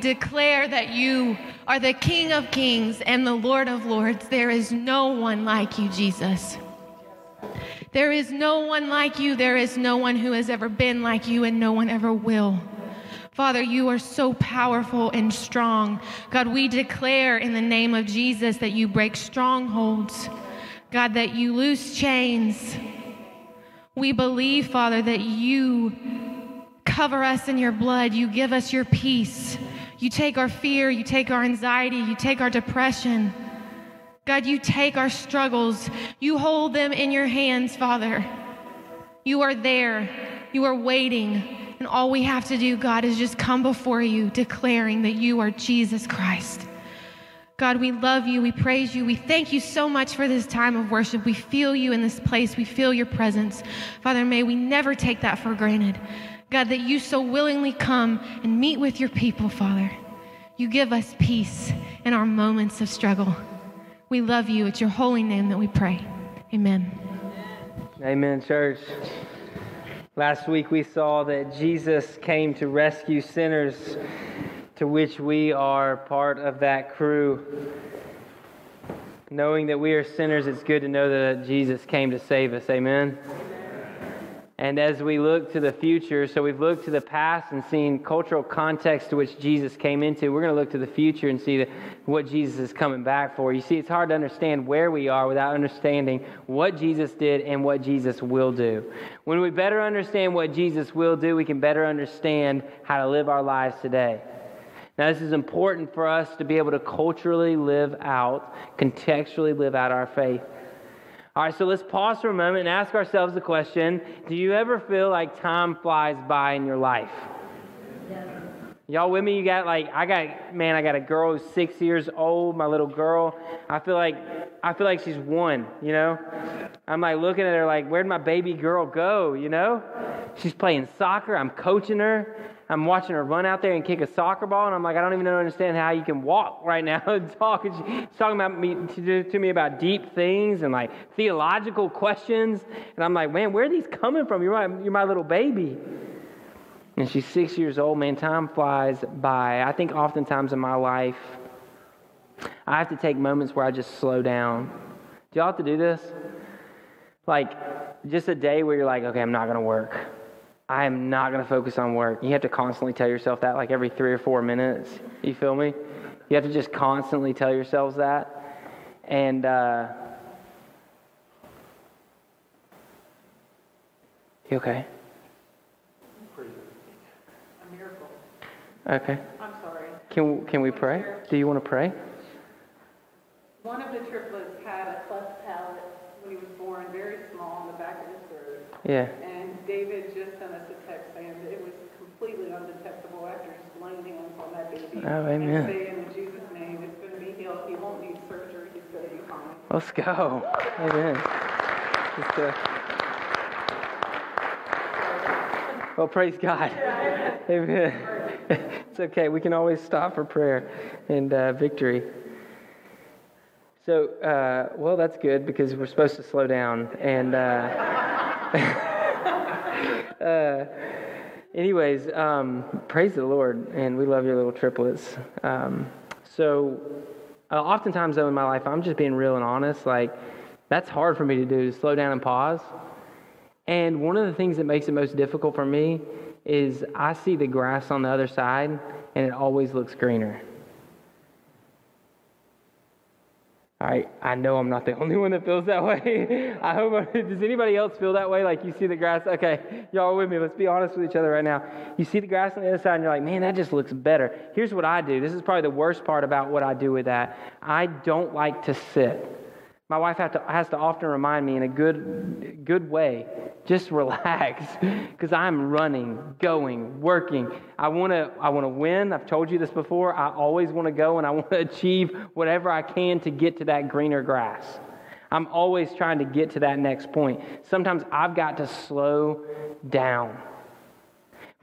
declare that you are the King of kings and the Lord of lords. There is no one like you, Jesus. There is no one like you. There is no one who has ever been like you, and no one ever will. Father, you are so powerful and strong. God, we declare in the name of Jesus that you break strongholds. God, that you loose chains. We believe, Father, that you cover us in your blood. You give us your peace. You take our fear, you take our anxiety, you take our depression. God, you take our struggles. You hold them in your hands, Father. You are there. You are waiting. And all we have to do, God, is just come before you declaring that you are Jesus Christ. God, we love you. We praise you. We thank you so much for this time of worship. We feel you in this place. We feel your presence. Father, may we never take that for granted. God, that you so willingly come and meet with your people, Father. You give us peace in our moments of struggle. We love you. It's your holy name that we pray. Amen. Amen, church. Last week we saw that Jesus came to rescue sinners, to which we are part of that crew. Knowing that we are sinners, it's good to know that Jesus came to save us. Amen. And as we look to the future, so we've looked to the past and seen cultural context to which Jesus came into. We're going to look to the future and see the, what Jesus is coming back for. You see, it's hard to understand where we are without understanding what Jesus did and what Jesus will do. When we better understand what Jesus will do, we can better understand how to live our lives today. Now, this is important for us to be able to culturally live out, contextually live out our faith. All right, so let's pause for a moment and ask ourselves the question Do you ever feel like time flies by in your life? Y'all with me? You got like I got man, I got a girl who's six years old, my little girl. I feel like I feel like she's one, you know? I'm like looking at her like, where'd my baby girl go, you know? She's playing soccer, I'm coaching her. I'm watching her run out there and kick a soccer ball, and I'm like, I don't even understand how you can walk right now and talk. She's talking about me to, to me about deep things and like theological questions, and I'm like, man, where are these coming from? You're my, you're my little baby. And she's six years old, man. Time flies by. I think oftentimes in my life, I have to take moments where I just slow down. Do y'all have to do this? Like, just a day where you're like, okay, I'm not going to work. I am not going to focus on work. You have to constantly tell yourself that, like every three or four minutes. You feel me? You have to just constantly tell yourselves that. And, uh, you okay? A miracle. Okay. I'm sorry. Can, can we pray? Do you want to pray? One of the triplets had a cleft palate when he was born, very small, in the back of his throat. Yeah. And David just sent us a text saying that it was completely undetectable after just laying hands on that baby. Oh, amen. And saying in Jesus' name, it's going to be healed. He won't need surgery. He's going to be fine. Let's go. Amen. Just, uh, Well, praise God. Amen. It's okay. We can always stop for prayer and uh, victory. So, uh, well, that's good because we're supposed to slow down. And, uh, uh, anyways, um, praise the Lord, and we love your little triplets. Um, so, uh, oftentimes, though, in my life, I'm just being real and honest. Like, that's hard for me to do, to slow down and pause. And one of the things that makes it most difficult for me is I see the grass on the other side, and it always looks greener. All right, I know I'm not the only one that feels that way. I hope. Does anybody else feel that way? Like you see the grass? Okay, y'all with me. Let's be honest with each other right now. You see the grass on the other side, and you're like, man, that just looks better. Here's what I do. This is probably the worst part about what I do with that. I don't like to sit. My wife to, has to often remind me in a good, good way, just relax, because I'm running, going, working. I want to, I want to win. I've told you this before. I always want to go and I want to achieve whatever I can to get to that greener grass. I'm always trying to get to that next point. Sometimes I've got to slow down.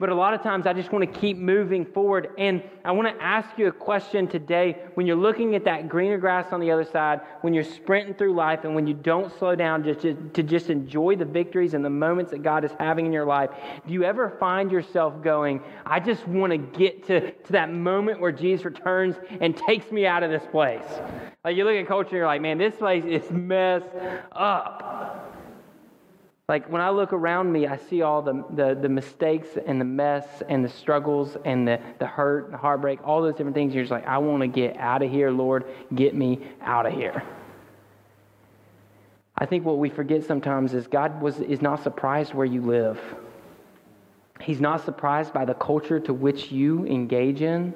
But a lot of times I just want to keep moving forward. And I want to ask you a question today. When you're looking at that greener grass on the other side, when you're sprinting through life, and when you don't slow down just to, to just enjoy the victories and the moments that God is having in your life, do you ever find yourself going, I just want to get to, to that moment where Jesus returns and takes me out of this place? Like you look at culture and you're like, man, this place is messed up. Like when I look around me, I see all the, the, the, mistakes and the mess and the struggles and the, the hurt and the heartbreak, all those different things. You're just like, I want to get out of here, Lord. Get me out of here. I think what we forget sometimes is God was, is not surprised where you live. He's not surprised by the culture to which you engage in.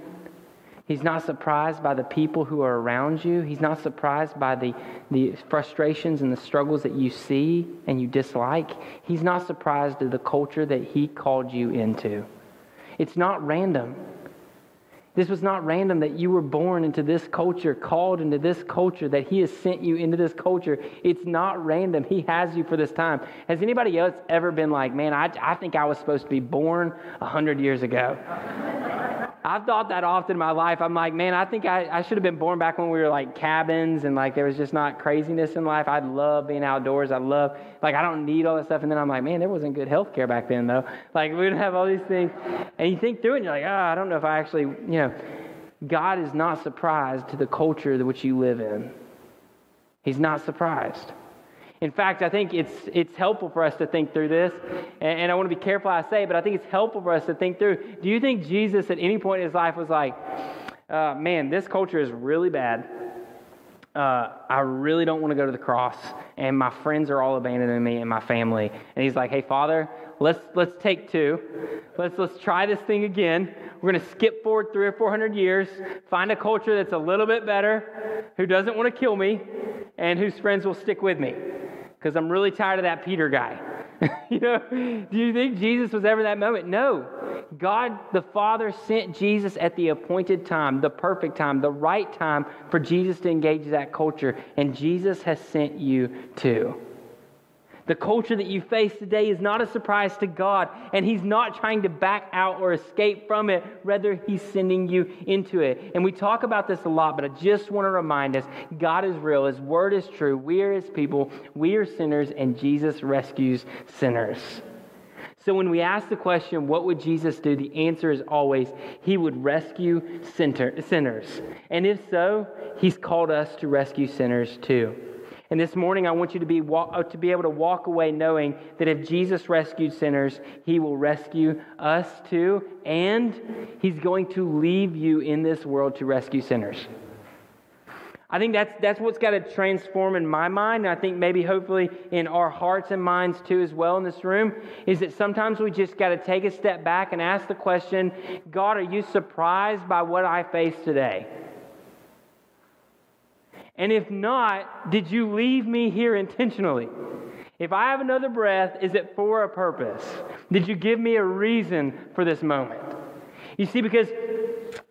He's not surprised by the people who are around you. He's not surprised by the, the frustrations and the struggles that you see and you dislike. He's not surprised at the culture that He called you into. It's not random. This was not random that you were born into this culture, called into this culture, that He has sent you into this culture. It's not random. He has you for this time. Has anybody else ever been like, man, I, I think I was supposed to be born 100 years ago? I've thought that often in my life. I'm like, man, I think I, I should have been born back when we were like cabins and like there was just not craziness in life. I love being outdoors. I love, like, I don't need all that stuff. And then I'm like, man, there wasn't good health care back then, though. Like, we didn't have all these things. And you think through it and you're like, oh, I don't know if I actually, you know, God is not surprised to the culture which you live in. He's not surprised. In fact, I think it's, it's helpful for us to think through this. And, and I want to be careful I say but I think it's helpful for us to think through. Do you think Jesus at any point in his life was like, uh, man, this culture is really bad. Uh, I really don't want to go to the cross, and my friends are all abandoning me and my family. And he's like, "Hey, Father, let's let's take two. Let's let's try this thing again. We're to skip forward three or four hundred years, find a culture that's a little bit better, who doesn't want to kill me, and whose friends will stick with me." because I'm really tired of that Peter guy. you know, do you think Jesus was ever that moment? No. God the Father sent Jesus at the appointed time, the perfect time, the right time for Jesus to engage that culture, and Jesus has sent you too. The culture that you face today is not a surprise to God, and He's not trying to back out or escape from it. Rather, He's sending you into it. And we talk about this a lot, but I just want to remind us God is real, His word is true. We are His people, we are sinners, and Jesus rescues sinners. So when we ask the question, what would Jesus do? The answer is always, He would rescue sinners. And if so, He's called us to rescue sinners too. And this morning, I want you to be, uh, to be able to walk away knowing that if Jesus rescued sinners, he will rescue us too, and he's going to leave you in this world to rescue sinners. I think that's, that's what's got to transform in my mind, and I think maybe hopefully in our hearts and minds too, as well, in this room, is that sometimes we just got to take a step back and ask the question God, are you surprised by what I face today? And if not, did you leave me here intentionally? If I have another breath, is it for a purpose? Did you give me a reason for this moment? You see, because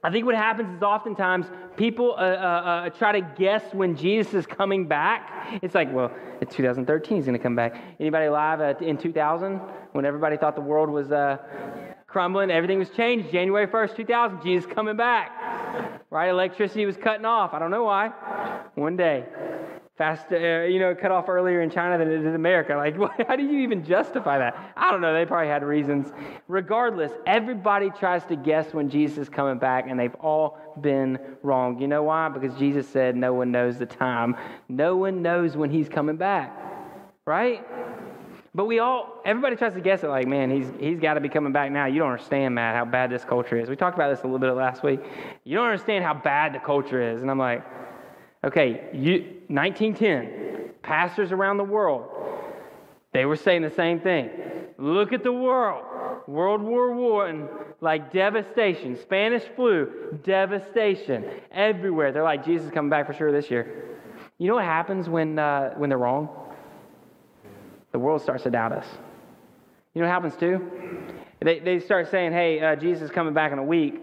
I think what happens is oftentimes people uh, uh, uh, try to guess when Jesus is coming back. It's like, well, it's 2013 he's going to come back. Anybody alive in 2000 when everybody thought the world was uh, crumbling, everything was changed. January 1st, 2000, Jesus coming back. Right? Electricity was cutting off. I don't know why. One day fast, uh, you know, cut off earlier in China than it did in America. Like, how do you even justify that? I don't know. They probably had reasons. Regardless, everybody tries to guess when Jesus is coming back, and they've all been wrong. You know why? Because Jesus said no one knows the time. No one knows when he's coming back, right? But we all, everybody tries to guess it like, man, he's, he's got to be coming back now. You don't understand, Matt, how bad this culture is. We talked about this a little bit last week. You don't understand how bad the culture is. And I'm like, Okay, you, 1910, pastors around the world, they were saying the same thing. Look at the world. World War I, like devastation. Spanish flu, devastation. Everywhere. They're like, Jesus coming back for sure this year. You know what happens when, uh, when they're wrong? The world starts to doubt us. You know what happens too? They, they start saying, hey, uh, Jesus is coming back in a week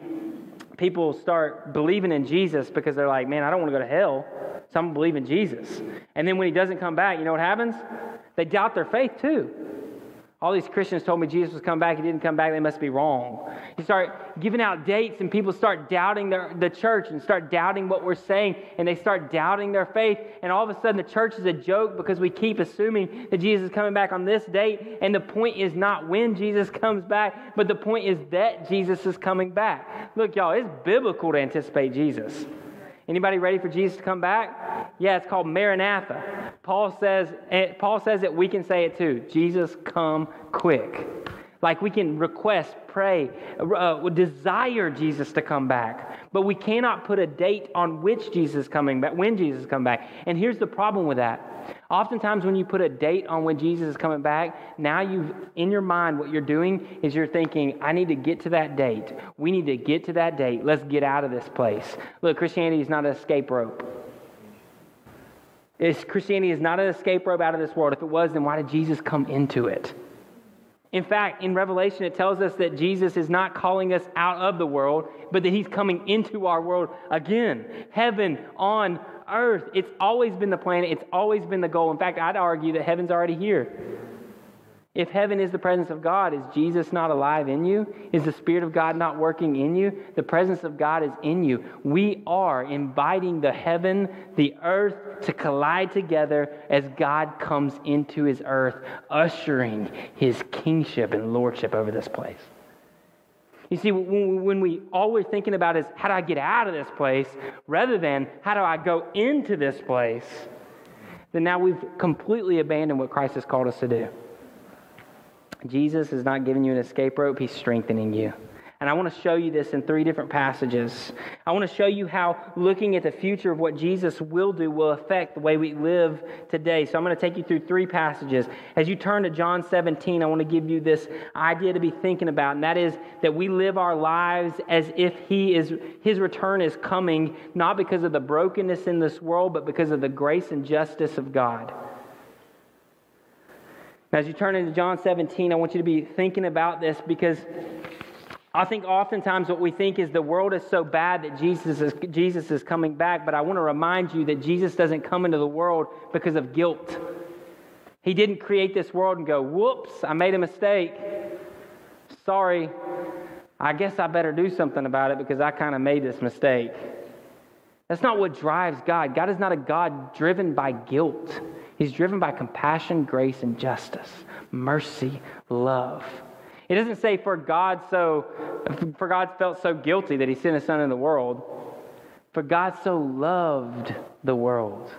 people start believing in Jesus because they're like, man, I don't want to go to hell. So I'm going to believe in Jesus. And then when he doesn't come back, you know what happens? They doubt their faith too. All these Christians told me Jesus was coming back. He didn't come back. They must be wrong. You start giving out dates, and people start doubting their, the church and start doubting what we're saying, and they start doubting their faith. And all of a sudden, the church is a joke because we keep assuming that Jesus is coming back on this date. And the point is not when Jesus comes back, but the point is that Jesus is coming back. Look, y'all, it's biblical to anticipate Jesus. Anybody ready for Jesus to come back? Yeah, it's called Maranatha. Paul says, eh, Paul says that we can say it too. Jesus, come quick. Like we can request, pray, uh, desire Jesus to come back. But we cannot put a date on which Jesus is coming back, when Jesus is coming back. And here's the problem with that. Oftentimes, when you put a date on when Jesus is coming back, now you've in your mind, what you're doing is you're thinking, I need to get to that date. We need to get to that date. Let's get out of this place. Look, Christianity is not an escape rope. It's, Christianity is not an escape rope out of this world. If it was, then why did Jesus come into it? In fact, in Revelation, it tells us that Jesus is not calling us out of the world, but that he's coming into our world again. Heaven on earth. It's always been the plan, it's always been the goal. In fact, I'd argue that heaven's already here. If heaven is the presence of God, is Jesus not alive in you? Is the Spirit of God not working in you? The presence of God is in you. We are inviting the heaven, the earth to collide together as God comes into his earth, ushering his kingship and lordship over this place. You see, when we all we're thinking about is how do I get out of this place rather than how do I go into this place, then now we've completely abandoned what Christ has called us to do. Jesus is not giving you an escape rope, He's strengthening you. And I want to show you this in three different passages. I want to show you how looking at the future of what Jesus will do will affect the way we live today. So I'm going to take you through three passages. As you turn to John 17, I want to give you this idea to be thinking about, and that is that we live our lives as if he is his return is coming, not because of the brokenness in this world, but because of the grace and justice of God. As you turn into John 17, I want you to be thinking about this because I think oftentimes what we think is the world is so bad that Jesus is, Jesus is coming back, but I want to remind you that Jesus doesn't come into the world because of guilt. He didn't create this world and go, whoops, I made a mistake. Sorry, I guess I better do something about it because I kind of made this mistake. That's not what drives God. God is not a God driven by guilt, He's driven by compassion, grace, and justice, mercy, love. It doesn't say for God so for God felt so guilty that he sent his son in the world. For God so loved the world.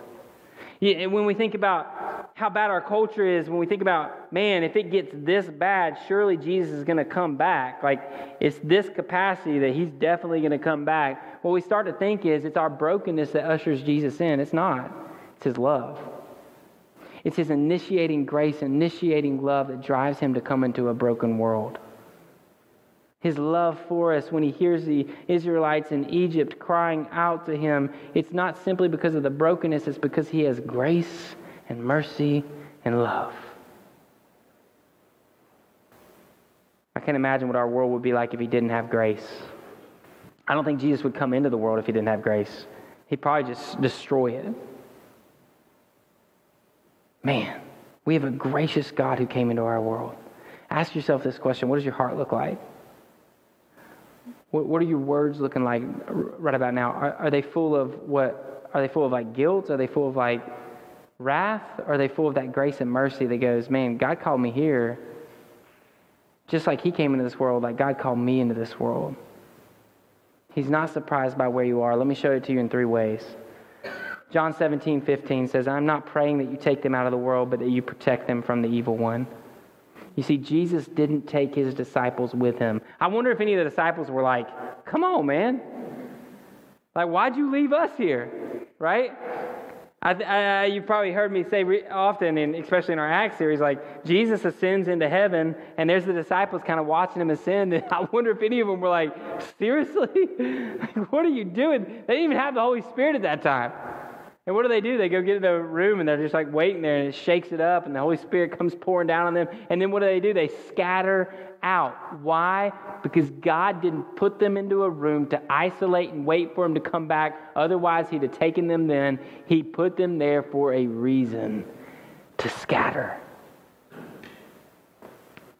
Yeah, when we think about how bad our culture is, when we think about, man, if it gets this bad, surely Jesus is going to come back. Like, it's this capacity that he's definitely going to come back. What we start to think is it's our brokenness that ushers Jesus in. It's not, it's his love. It's his initiating grace, initiating love that drives him to come into a broken world. His love for us when he hears the Israelites in Egypt crying out to him, it's not simply because of the brokenness, it's because he has grace and mercy and love. I can't imagine what our world would be like if he didn't have grace. I don't think Jesus would come into the world if he didn't have grace. He'd probably just destroy it. Man, we have a gracious God who came into our world. Ask yourself this question What does your heart look like? What, what are your words looking like right about now? Are, are they full of what? Are they full of like guilt? Are they full of like wrath? Are they full of that grace and mercy that goes, man, God called me here just like He came into this world, like God called me into this world? He's not surprised by where you are. Let me show it to you in three ways. John 17, 15 says, I'm not praying that you take them out of the world, but that you protect them from the evil one. You see, Jesus didn't take his disciples with him. I wonder if any of the disciples were like, Come on, man. Like, why'd you leave us here? Right? I, I, you've probably heard me say re- often, and especially in our Acts series, like Jesus ascends into heaven, and there's the disciples kind of watching him ascend. And I wonder if any of them were like, seriously? like, what are you doing? They didn't even have the Holy Spirit at that time. And what do they do? They go get in the room and they're just like waiting there and it shakes it up and the Holy Spirit comes pouring down on them. And then what do they do? They scatter out. Why? Because God didn't put them into a room to isolate and wait for them to come back. Otherwise, He'd have taken them then. He put them there for a reason to scatter.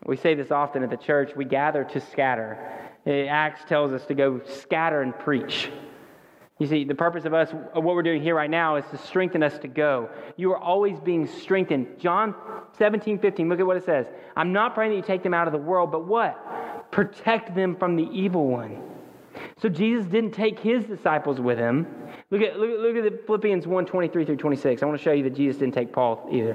We say this often at the church we gather to scatter. Eh, Acts tells us to go scatter and preach. You see, the purpose of us, what we're doing here right now, is to strengthen us to go. You are always being strengthened. John 17, 15, look at what it says. I'm not praying that you take them out of the world, but what? Protect them from the evil one. So Jesus didn't take his disciples with him. Look at, look, at, look at Philippians 1, 23 through 26. I want to show you that Jesus didn't take Paul either.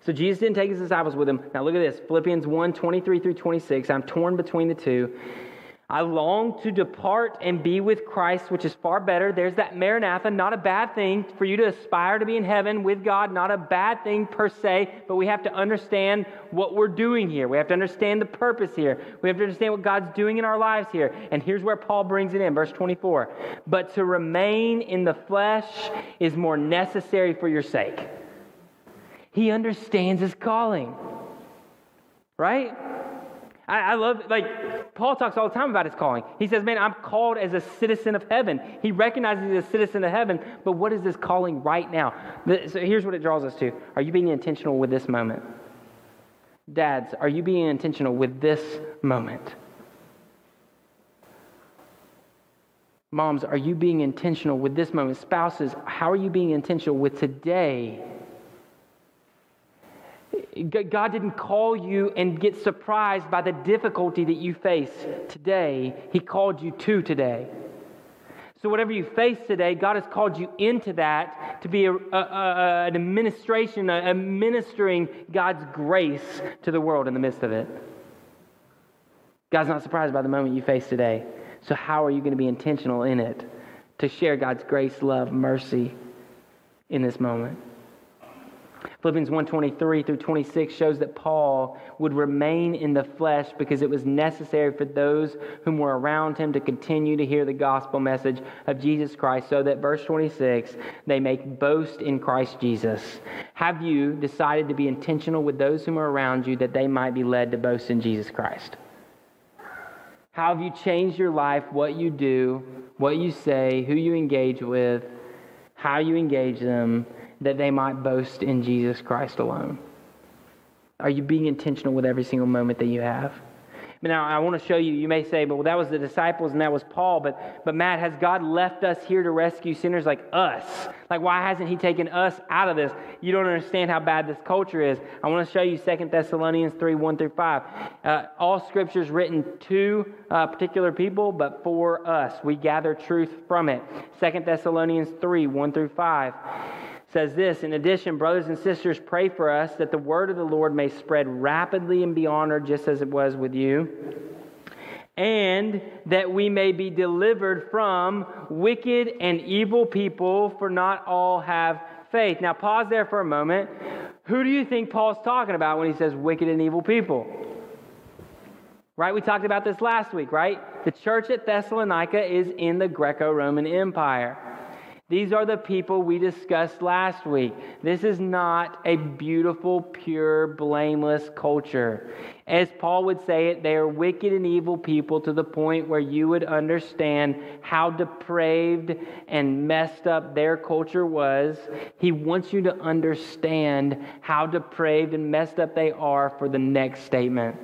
So Jesus didn't take his disciples with him. Now look at this Philippians 1, 23 through 26. I'm torn between the two. I long to depart and be with Christ, which is far better. There's that Maranatha, not a bad thing for you to aspire to be in heaven with God, not a bad thing per se, but we have to understand what we're doing here. We have to understand the purpose here. We have to understand what God's doing in our lives here. And here's where Paul brings it in, verse 24. But to remain in the flesh is more necessary for your sake. He understands his calling, right? I, I love, like, Paul talks all the time about his calling. He says, Man, I'm called as a citizen of heaven. He recognizes he's a citizen of heaven, but what is this calling right now? So here's what it draws us to Are you being intentional with this moment? Dads, are you being intentional with this moment? Moms, are you being intentional with this moment? Spouses, how are you being intentional with today? God didn't call you and get surprised by the difficulty that you face today. He called you to today. So, whatever you face today, God has called you into that to be a, a, a, an administration, a, ministering God's grace to the world in the midst of it. God's not surprised by the moment you face today. So, how are you going to be intentional in it to share God's grace, love, mercy in this moment? Philippians 1:23 through 26 shows that Paul would remain in the flesh because it was necessary for those whom were around him to continue to hear the gospel message of Jesus Christ so that verse 26 they make boast in Christ Jesus. Have you decided to be intentional with those whom are around you that they might be led to boast in Jesus Christ? How have you changed your life, what you do, what you say, who you engage with, how you engage them? That they might boast in Jesus Christ alone? Are you being intentional with every single moment that you have? Now, I want to show you, you may say, but well, that was the disciples and that was Paul. But, but Matt, has God left us here to rescue sinners like us? Like, why hasn't He taken us out of this? You don't understand how bad this culture is. I want to show you 2 Thessalonians 3 1 through 5. Uh, all scriptures written to uh, particular people, but for us. We gather truth from it. 2 Thessalonians 3 1 through 5 says this In addition, brothers and sisters, pray for us that the word of the Lord may spread rapidly and be honored just as it was with you, and that we may be delivered from wicked and evil people, for not all have faith. Now, pause there for a moment. Who do you think Paul's talking about when he says wicked and evil people? Right? We talked about this last week, right? The church at Thessalonica is in the Greco Roman Empire. These are the people we discussed last week. This is not a beautiful, pure, blameless culture. As Paul would say it, they are wicked and evil people to the point where you would understand how depraved and messed up their culture was. He wants you to understand how depraved and messed up they are for the next statement.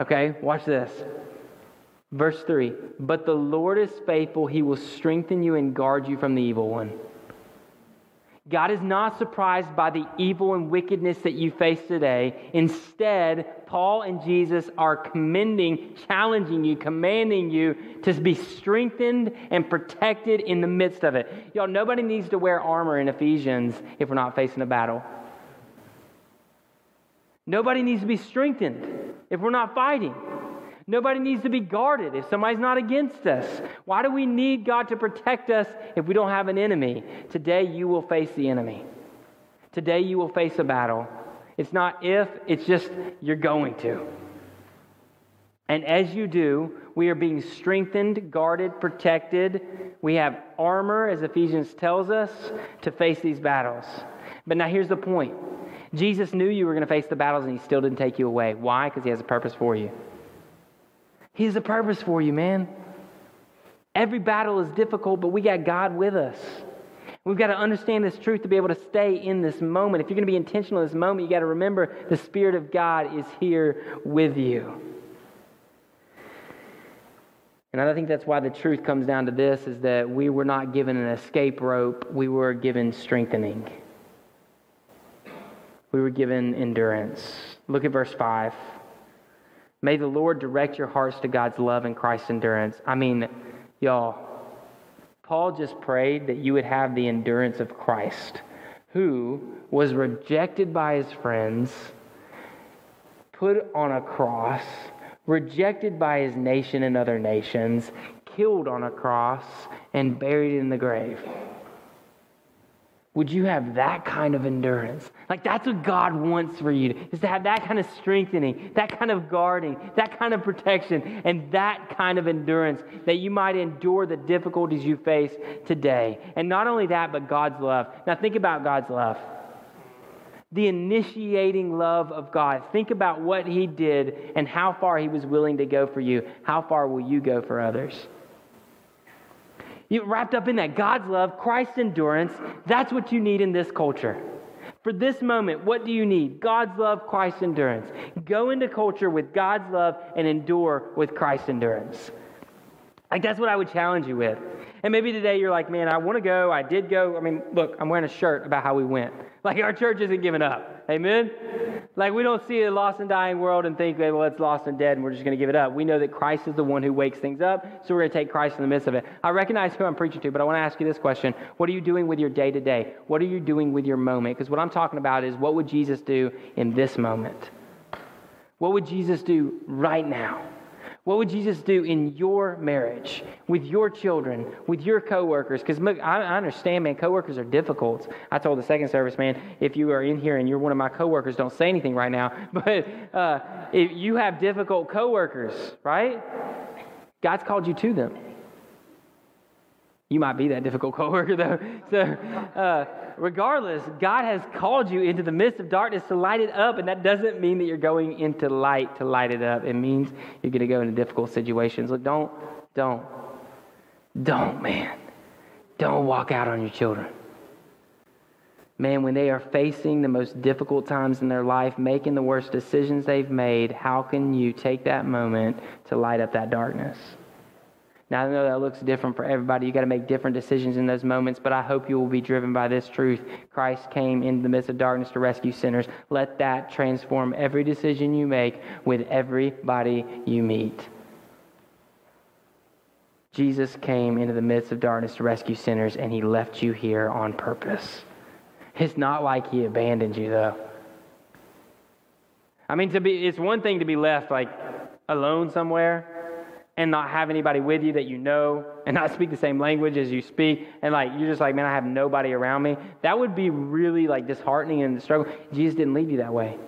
Okay, watch this. Verse 3 But the Lord is faithful, he will strengthen you and guard you from the evil one. God is not surprised by the evil and wickedness that you face today. Instead, Paul and Jesus are commending, challenging you, commanding you to be strengthened and protected in the midst of it. Y'all, nobody needs to wear armor in Ephesians if we're not facing a battle. Nobody needs to be strengthened if we're not fighting. Nobody needs to be guarded if somebody's not against us. Why do we need God to protect us if we don't have an enemy? Today you will face the enemy. Today you will face a battle. It's not if, it's just you're going to. And as you do, we are being strengthened, guarded, protected. We have armor, as Ephesians tells us, to face these battles. But now here's the point Jesus knew you were going to face the battles and he still didn't take you away. Why? Because he has a purpose for you. He has a purpose for you, man. Every battle is difficult, but we got God with us. We've got to understand this truth to be able to stay in this moment. If you're going to be intentional in this moment, you got to remember the Spirit of God is here with you. And I think that's why the truth comes down to this is that we were not given an escape rope, we were given strengthening. We were given endurance. Look at verse 5. May the Lord direct your hearts to God's love and Christ's endurance. I mean, y'all, Paul just prayed that you would have the endurance of Christ, who was rejected by his friends, put on a cross, rejected by his nation and other nations, killed on a cross, and buried in the grave. Would you have that kind of endurance? Like that's what God wants for you, is to have that kind of strengthening, that kind of guarding, that kind of protection, and that kind of endurance that you might endure the difficulties you face today. And not only that, but God's love. Now think about God's love. The initiating love of God. Think about what He did and how far He was willing to go for you. How far will you go for others? You wrapped up in that God's love, Christ's endurance. That's what you need in this culture. For this moment, what do you need? God's love, Christ's endurance. Go into culture with God's love and endure with Christ's endurance. Like that's what I would challenge you with. And maybe today you're like, man, I want to go. I did go. I mean, look, I'm wearing a shirt about how we went. Like our church isn't giving up. Amen? Like we don't see a lost and dying world and think, well, it's lost and dead and we're just going to give it up. We know that Christ is the one who wakes things up, so we're going to take Christ in the midst of it. I recognize who I'm preaching to, but I want to ask you this question. What are you doing with your day to day? What are you doing with your moment? Because what I'm talking about is what would Jesus do in this moment? What would Jesus do right now? What would Jesus do in your marriage, with your children, with your coworkers? Because I understand, man, coworkers are difficult. I told the second service, man, if you are in here and you're one of my coworkers, don't say anything right now. But uh, if you have difficult coworkers, right? God's called you to them. You might be that difficult coworker, though. So, uh, regardless, God has called you into the midst of darkness to light it up, and that doesn't mean that you're going into light to light it up. It means you're going to go into difficult situations. Look, don't, don't, don't, man. Don't walk out on your children. Man, when they are facing the most difficult times in their life, making the worst decisions they've made, how can you take that moment to light up that darkness? Now, I know that looks different for everybody. You got to make different decisions in those moments, but I hope you will be driven by this truth. Christ came into the midst of darkness to rescue sinners. Let that transform every decision you make with everybody you meet. Jesus came into the midst of darkness to rescue sinners, and he left you here on purpose. It's not like he abandoned you, though. I mean, to be, it's one thing to be left like alone somewhere and not have anybody with you that you know and not speak the same language as you speak. And like you're just like man i have nobody around me. That would be really like disheartening and struggle. Jesus didn't leave you that way.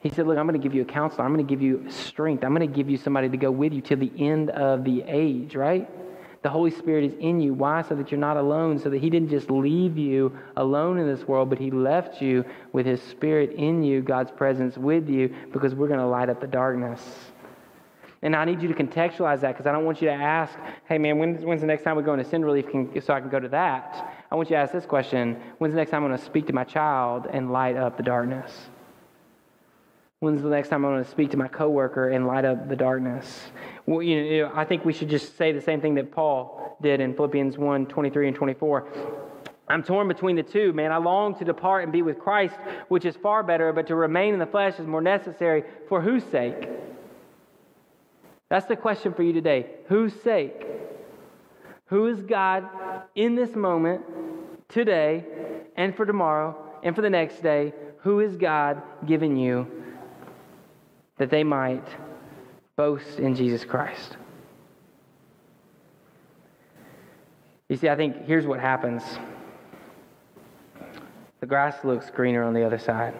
He said look i'm going to give you a counselor. I'm going to give you strength. I'm going to give you somebody to go with you till the end of the age right? The Holy Spirit is in you. Why? So that you're not alone, so that He didn't just leave you alone in this world, but He left you with His Spirit in you, God's presence with you, because we're going to light up the darkness. And I need you to contextualize that because I don't want you to ask, hey man, when's, when's the next time we go into sin relief can, so I can go to that? I want you to ask this question When's the next time I'm going to speak to my child and light up the darkness? When's the next time I'm going to speak to my coworker and light up the darkness? Well, you know, I think we should just say the same thing that Paul did in Philippians 1 23 and 24. I'm torn between the two, man. I long to depart and be with Christ, which is far better, but to remain in the flesh is more necessary. For whose sake? That's the question for you today. Whose sake? Who is God in this moment, today, and for tomorrow, and for the next day? Who is God giving you that they might boast in Jesus Christ. You see, I think here's what happens the grass looks greener on the other side.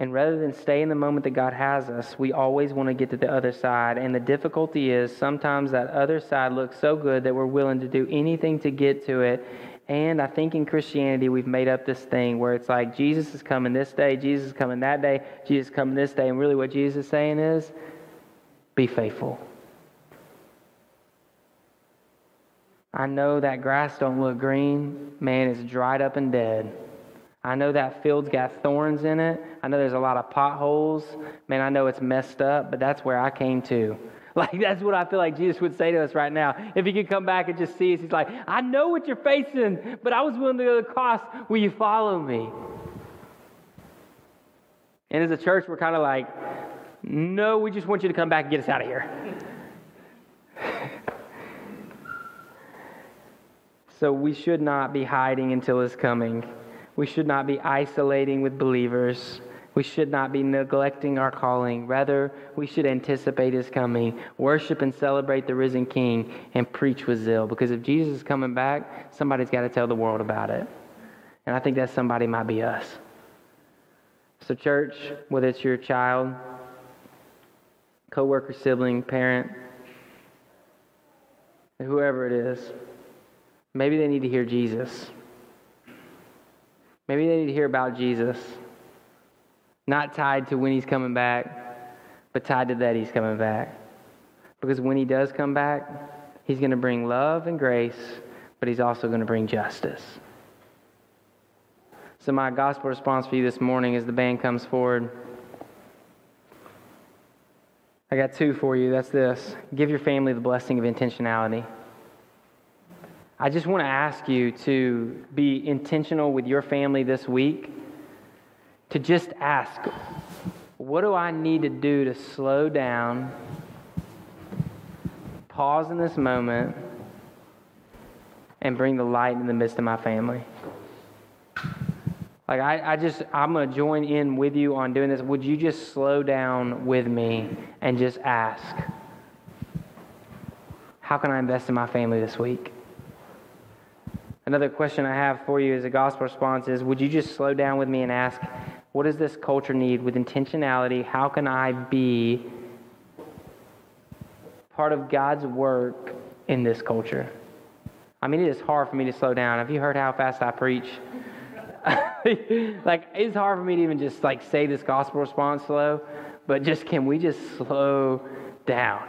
And rather than stay in the moment that God has us, we always want to get to the other side. And the difficulty is sometimes that other side looks so good that we're willing to do anything to get to it. And I think in Christianity, we've made up this thing where it's like Jesus is coming this day, Jesus is coming that day, Jesus is coming this day. And really, what Jesus is saying is be faithful. I know that grass don't look green. Man, it's dried up and dead. I know that field's got thorns in it. I know there's a lot of potholes. Man, I know it's messed up, but that's where I came to. Like, that's what I feel like Jesus would say to us right now. If he could come back and just see us, he's like, I know what you're facing, but I was willing to go to the cross. Will you follow me? And as a church, we're kind of like, no, we just want you to come back and get us out of here. so we should not be hiding until his coming. We should not be isolating with believers. We should not be neglecting our calling. Rather, we should anticipate his coming, worship and celebrate the risen king, and preach with zeal. Because if Jesus is coming back, somebody's got to tell the world about it. And I think that somebody might be us. So, church, whether it's your child, coworker, sibling, parent, whoever it is, maybe they need to hear Jesus. Maybe they need to hear about Jesus. Not tied to when he's coming back, but tied to that he's coming back. Because when he does come back, he's going to bring love and grace, but he's also going to bring justice. So, my gospel response for you this morning as the band comes forward. I got two for you. That's this give your family the blessing of intentionality. I just want to ask you to be intentional with your family this week to just ask, what do I need to do to slow down, pause in this moment, and bring the light in the midst of my family? Like, I, I just, I'm going to join in with you on doing this. Would you just slow down with me and just ask, how can I invest in my family this week? Another question I have for you as a gospel response is Would you just slow down with me and ask, what does this culture need with intentionality? How can I be part of God's work in this culture? I mean, it is hard for me to slow down. Have you heard how fast I preach? like, it's hard for me to even just like say this gospel response slow, but just can we just slow down?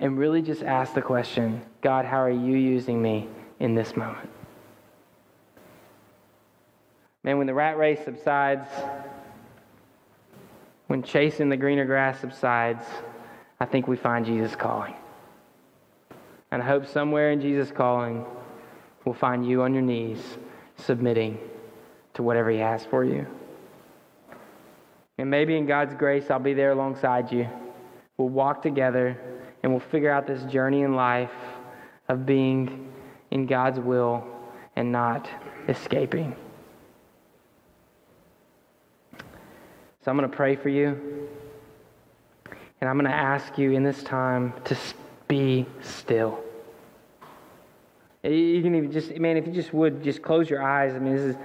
And really just ask the question God, how are you using me in this moment? Man, when the rat race subsides, when chasing the greener grass subsides, I think we find Jesus calling. And I hope somewhere in Jesus' calling, we'll find you on your knees submitting to whatever He has for you. And maybe in God's grace, I'll be there alongside you. We'll walk together and we'll figure out this journey in life of being in God's will and not escaping. So I'm going to pray for you. And I'm going to ask you in this time to be still. You can even just, man, if you just would just close your eyes. I mean, this is,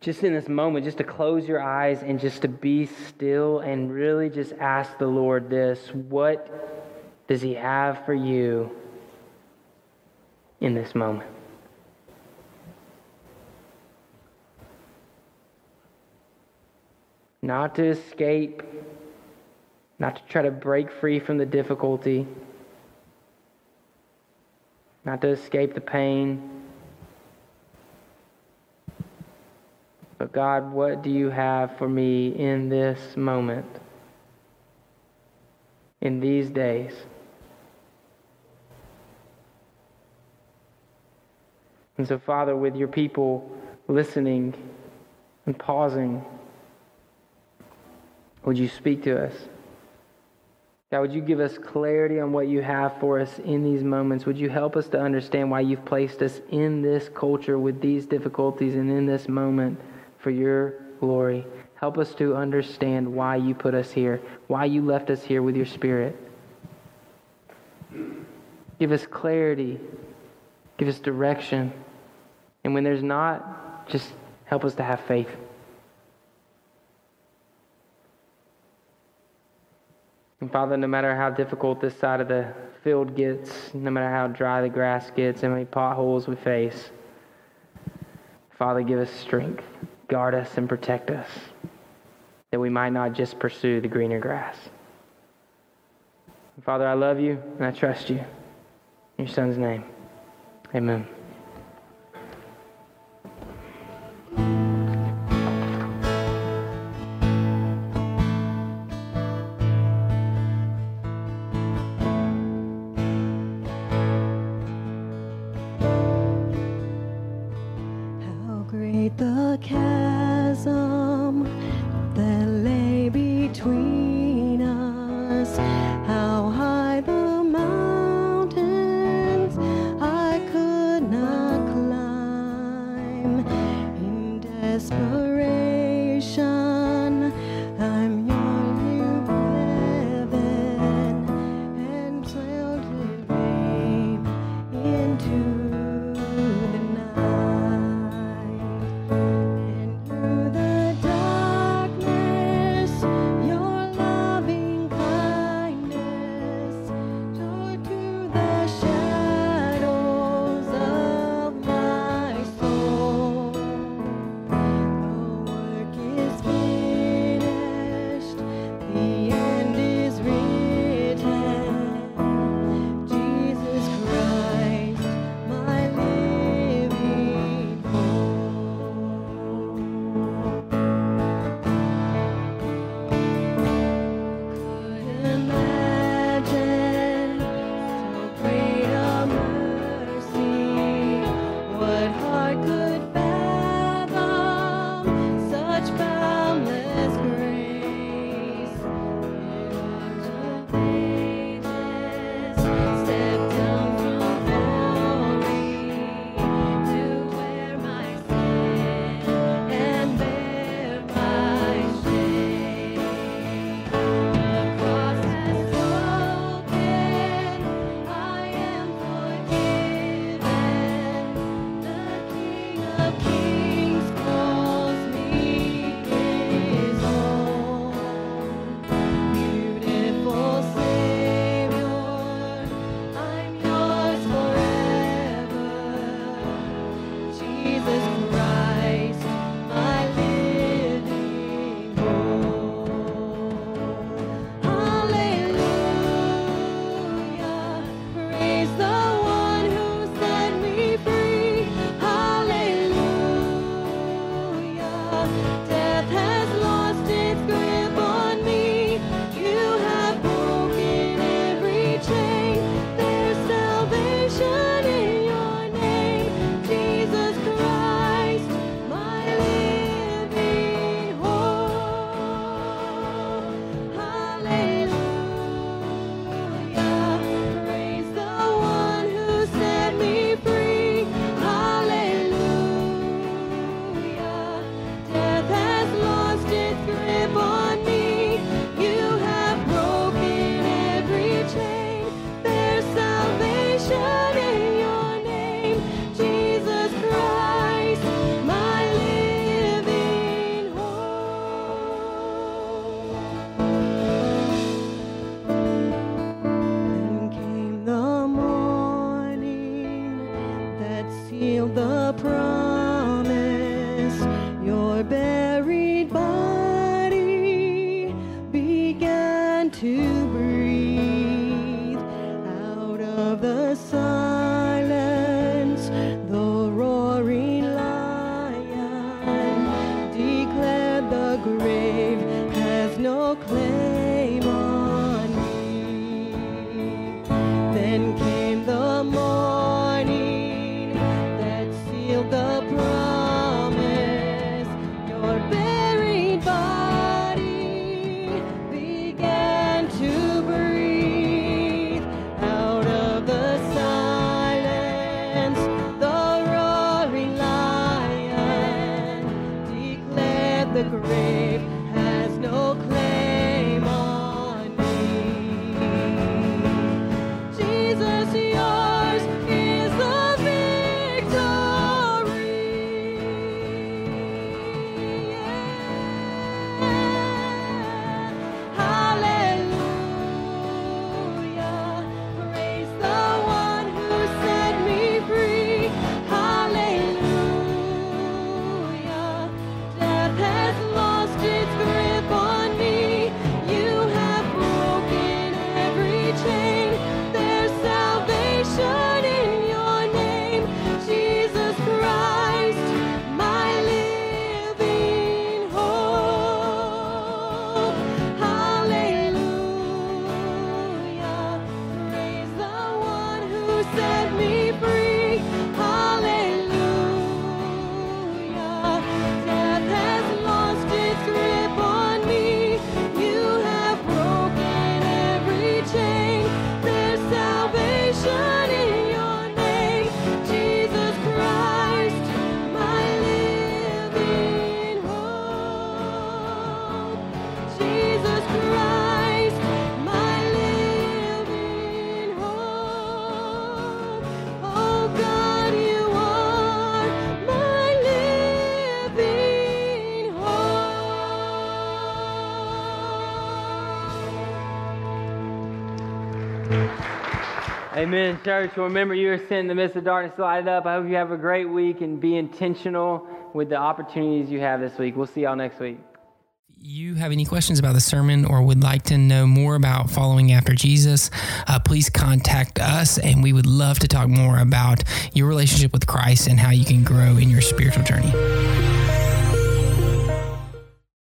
just in this moment, just to close your eyes and just to be still and really just ask the Lord this what does He have for you in this moment? Not to escape, not to try to break free from the difficulty, not to escape the pain But God, what do you have for me in this moment, in these days? And so, Father, with your people listening and pausing, would you speak to us? God, would you give us clarity on what you have for us in these moments? Would you help us to understand why you've placed us in this culture with these difficulties and in this moment? For your glory. Help us to understand why you put us here, why you left us here with your Spirit. Give us clarity, give us direction. And when there's not, just help us to have faith. And Father, no matter how difficult this side of the field gets, no matter how dry the grass gets, how many potholes we face, Father, give us strength guard us and protect us, that we might not just pursue the greener grass. Father, I love you and I trust you. In your son's name, amen. Set me free. Amen, church. Remember, you are sent in the midst of darkness, light it up. I hope you have a great week and be intentional with the opportunities you have this week. We'll see y'all next week. you have any questions about the sermon or would like to know more about following after Jesus, uh, please contact us and we would love to talk more about your relationship with Christ and how you can grow in your spiritual journey.